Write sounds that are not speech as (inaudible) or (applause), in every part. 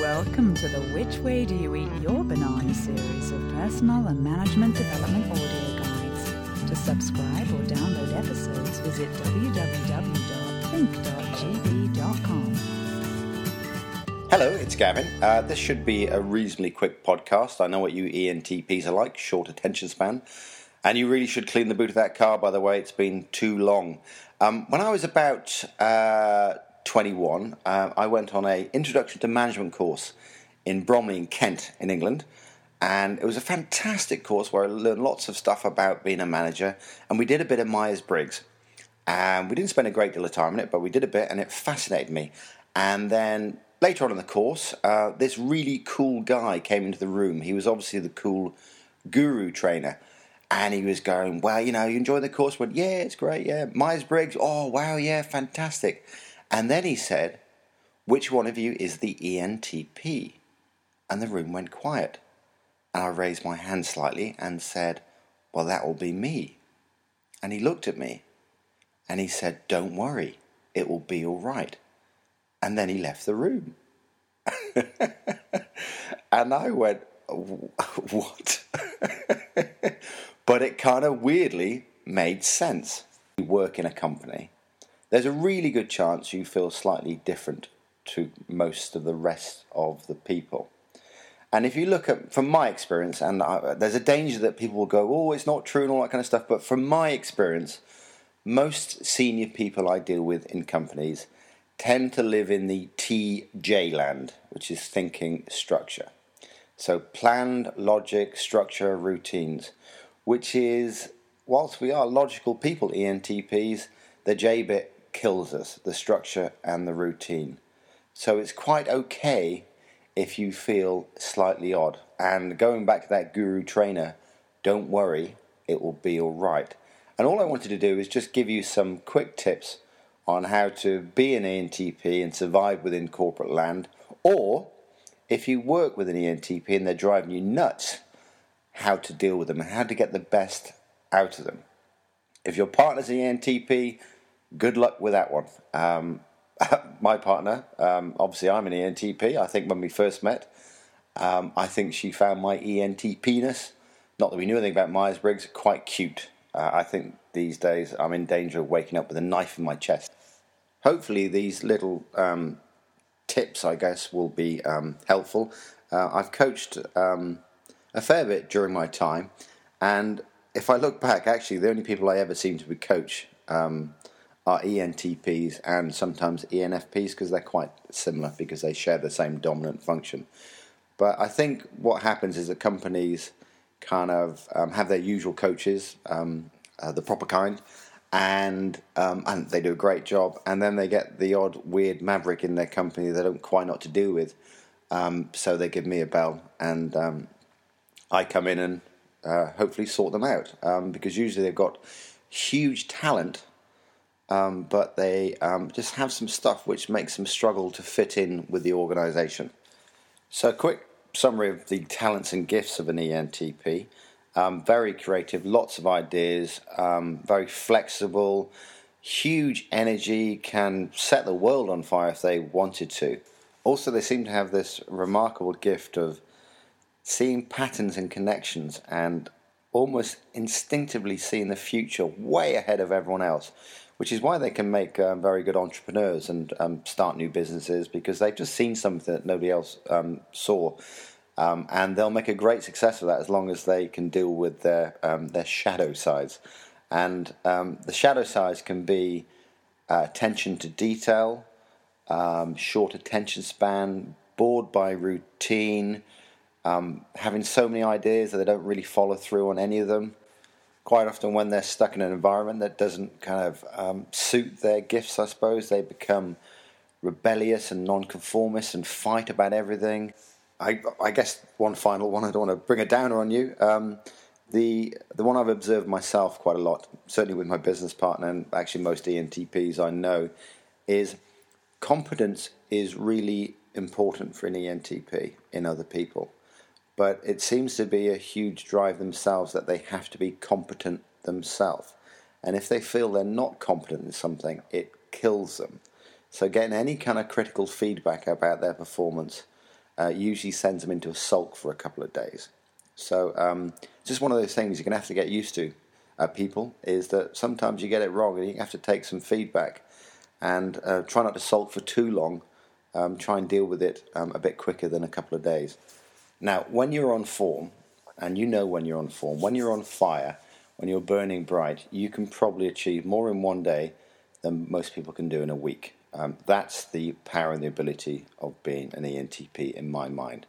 Welcome to the Which Way Do You Eat Your Banana series of personal and management development audio guides. To subscribe or download episodes, visit www.think.gb.com. Hello, it's Gavin. Uh, this should be a reasonably quick podcast. I know what you ENTPs are like, short attention span. And you really should clean the boot of that car, by the way. It's been too long. Um, when I was about uh, 21, uh, I went on a introduction to management course in Bromley in Kent in England. And it was a fantastic course where I learned lots of stuff about being a manager. And we did a bit of Myers Briggs. And we didn't spend a great deal of time on it, but we did a bit and it fascinated me. And then later on in the course, uh, this really cool guy came into the room. He was obviously the cool guru trainer. And he was going, Well, you know, you enjoy the course? Went, Yeah, it's great, yeah. Myers Briggs, oh, wow, yeah, fantastic. And then he said, Which one of you is the ENTP? And the room went quiet. And I raised my hand slightly and said, Well, that will be me. And he looked at me and he said, Don't worry, it will be all right. And then he left the room. (laughs) and I went, What? (laughs) but it kind of weirdly made sense. You work in a company there's a really good chance you feel slightly different to most of the rest of the people. And if you look at, from my experience, and I, there's a danger that people will go, oh, it's not true and all that kind of stuff, but from my experience, most senior people I deal with in companies tend to live in the TJ land, which is thinking structure. So planned, logic, structure, routines, which is, whilst we are logical people, ENTPs, the J bit kills us the structure and the routine. So it's quite okay if you feel slightly odd. And going back to that guru trainer, don't worry, it will be all right. And all I wanted to do is just give you some quick tips on how to be an ENTP and survive within corporate land, or if you work with an ENTP and they're driving you nuts, how to deal with them and how to get the best out of them. If your partner's an ENTP, good luck with that one. Um, (laughs) my partner, um, obviously, I'm an ENTP. I think when we first met, um, I think she found my ENTP-ness, not that we knew anything about Myers Briggs, quite cute. Uh, I think these days I'm in danger of waking up with a knife in my chest. Hopefully, these little um, tips, I guess, will be um, helpful. Uh, I've coached um, a fair bit during my time, and if I look back, actually, the only people I ever seem to be coach um, are ENTPs and sometimes ENFPs because they're quite similar because they share the same dominant function. But I think what happens is that companies kind of um, have their usual coaches, um, uh, the proper kind, and um, and they do a great job. And then they get the odd weird maverick in their company they don't quite know what to do with. Um, so they give me a bell, and um, I come in and uh, hopefully sort them out um, because usually they've got huge talent um, but they um, just have some stuff which makes them struggle to fit in with the organisation. So, a quick summary of the talents and gifts of an ENTP. Um, very creative, lots of ideas, um, very flexible, huge energy, can set the world on fire if they wanted to. Also, they seem to have this remarkable gift of seeing patterns and connections and almost instinctively seeing the future way ahead of everyone else which is why they can make um, very good entrepreneurs and um, start new businesses because they've just seen something that nobody else um, saw. Um, and they'll make a great success of that as long as they can deal with their um, their shadow sides. And um, the shadow sides can be uh, attention to detail, short attention span, bored by routine, having so many ideas that they don't really follow through on any of them quite often when they're stuck in an environment that doesn't kind of um, suit their gifts, I suppose, they become rebellious and nonconformist and fight about everything. I, I guess one final one, I don't want to bring a downer on you. Um, the the one I've observed myself quite a lot, certainly with my business partner and actually most ENTPs I know, is competence is really important for an ENTP in other people but it seems to be a huge drive themselves that they have to be competent themselves. And if they feel they're not competent in something, it kills them. So, getting any kind of critical feedback about their performance uh, usually sends them into a sulk for a couple of days. So um, just one of those things you're going to have to get used to. Uh, people is that sometimes you get it wrong and you have to take some feedback and uh, try not to sulk for too long. Um, try and deal with it um, a bit quicker than a couple of days. Now, when you're on form, and you know when you're on form, when you're on fire, when you're burning bright, you can probably achieve more in one day than most people can do in a week. Um, that's the power and the ability of being an ENTP in my mind.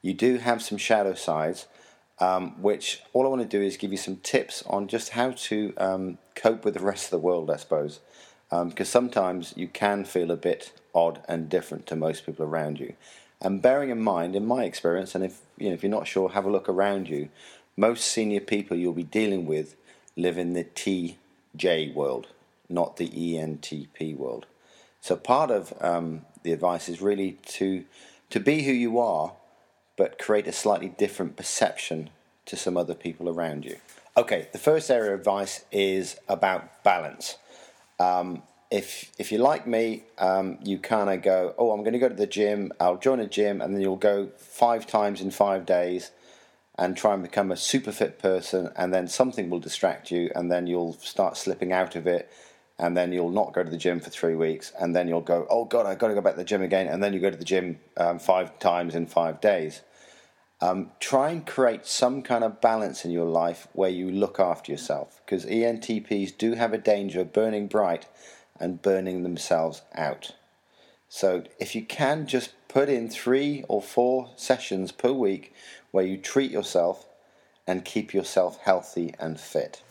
You do have some shadow sides, um, which all I want to do is give you some tips on just how to um, cope with the rest of the world, I suppose. because um, sometimes you can feel a bit odd and different to most people around you. And bearing in mind, in my experience, and if you know if you're not sure, have a look around you. Most senior people you'll be dealing with live in the TJ world, not the ENTP world. So part of um, the advice is really to to be who you are, but create a slightly different perception to some other people around you. Okay, the first area of advice is about balance. Um, if if you're like me, um, you kind of go, oh, I'm going to go to the gym. I'll join a gym, and then you'll go five times in five days, and try and become a super fit person. And then something will distract you, and then you'll start slipping out of it, and then you'll not go to the gym for three weeks, and then you'll go, oh God, I've got to go back to the gym again, and then you go to the gym um, five times in five days. Um, try and create some kind of balance in your life where you look after yourself because ENTPs do have a danger of burning bright and burning themselves out. So, if you can just put in three or four sessions per week where you treat yourself and keep yourself healthy and fit.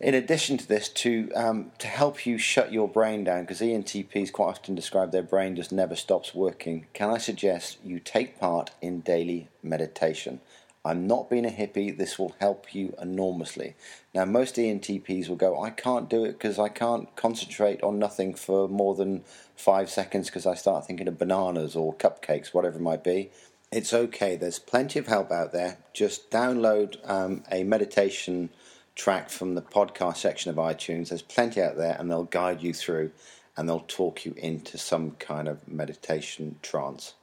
In addition to this, to um, to help you shut your brain down, because ENTPs quite often describe their brain just never stops working, can I suggest you take part in daily meditation? I'm not being a hippie. This will help you enormously. Now, most ENTPs will go, I can't do it because I can't concentrate on nothing for more than five seconds because I start thinking of bananas or cupcakes, whatever it might be. It's okay. There's plenty of help out there. Just download um, a meditation track from the podcast section of iTunes. There's plenty out there, and they'll guide you through and they'll talk you into some kind of meditation trance.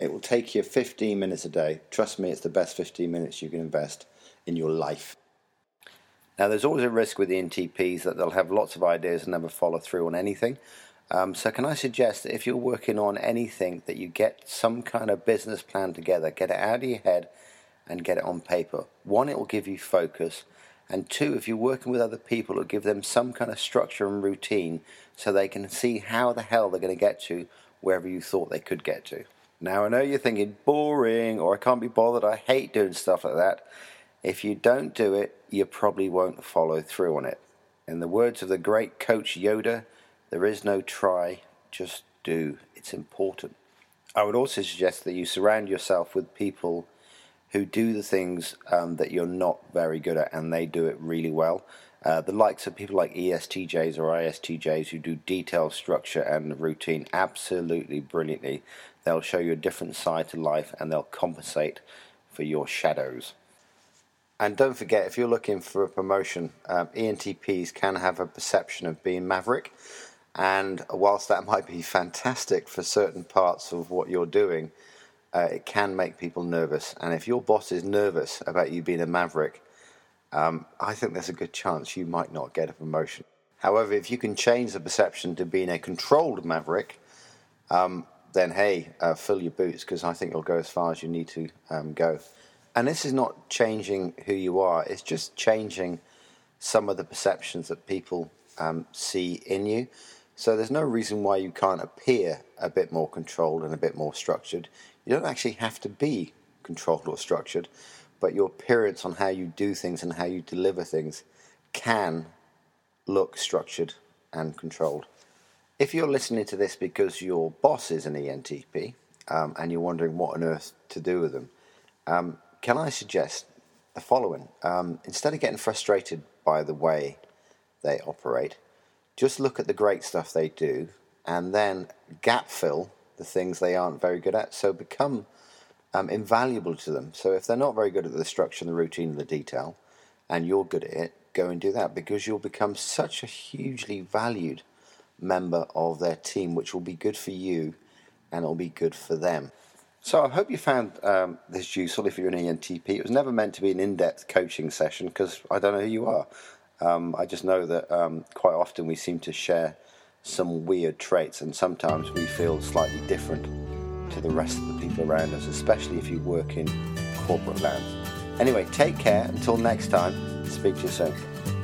It will take you 15 minutes a day. Trust me, it's the best 15 minutes you can invest in your life. Now, there's always a risk with the ENTPs that they'll have lots of ideas and never follow through on anything. Um, so, can I suggest that if you're working on anything, that you get some kind of business plan together, get it out of your head and get it on paper. One, it will give you focus. And two, if you're working with other people, it'll give them some kind of structure and routine so they can see how the hell they're going to get to wherever you thought they could get to. Now, I know you're thinking boring or I can't be bothered, I hate doing stuff like that. If you don't do it, you probably won't follow through on it. In the words of the great coach Yoda, there is no try, just do. It's important. I would also suggest that you surround yourself with people who do the things um, that you're not very good at and they do it really well. Uh, the likes of people like ESTJs or ISTJs who do detailed structure and routine absolutely brilliantly. They'll show you a different side to life and they'll compensate for your shadows. And don't forget, if you're looking for a promotion, um, ENTPs can have a perception of being maverick. And whilst that (laughs) might be fantastic for certain parts of what you're doing, uh, it can make people nervous. And if your boss is nervous about you being a maverick, um, I think there's a good chance you might not get a promotion. However, if you can change the perception to being a controlled maverick, um, then hey, uh, fill your boots because I think you'll go as far as you need to um, go. And this is not changing who you are, it's just changing some of the perceptions that people um, see in you. So there's no reason why you can't appear a bit more controlled and a bit more structured. You don't actually have to be controlled or structured, but your appearance on how you do things and how you deliver things can look structured and controlled. If you're listening to this because your boss is an ENTP um, and you're wondering what on earth to do with them, um, can I suggest the following? Um, instead of getting frustrated by the way they operate, just look at the great stuff they do and then gap fill the things they aren't very good at. So become um, invaluable to them. So if they're not very good at the structure the routine the detail, and you're good at it, go and do that because you'll become such a hugely valued member of their team, which will be good for you and it'll be good for them. So I hope you found um, this useful if you're an ENTP. It was never meant to be an in-depth coaching session because I don't know who you are. Um, I just know that um, quite often we seem to share some weird traits, and sometimes we feel slightly different to the rest of the people around us, especially if you work in corporate land. Anyway, take care. Until next time, speak to you soon.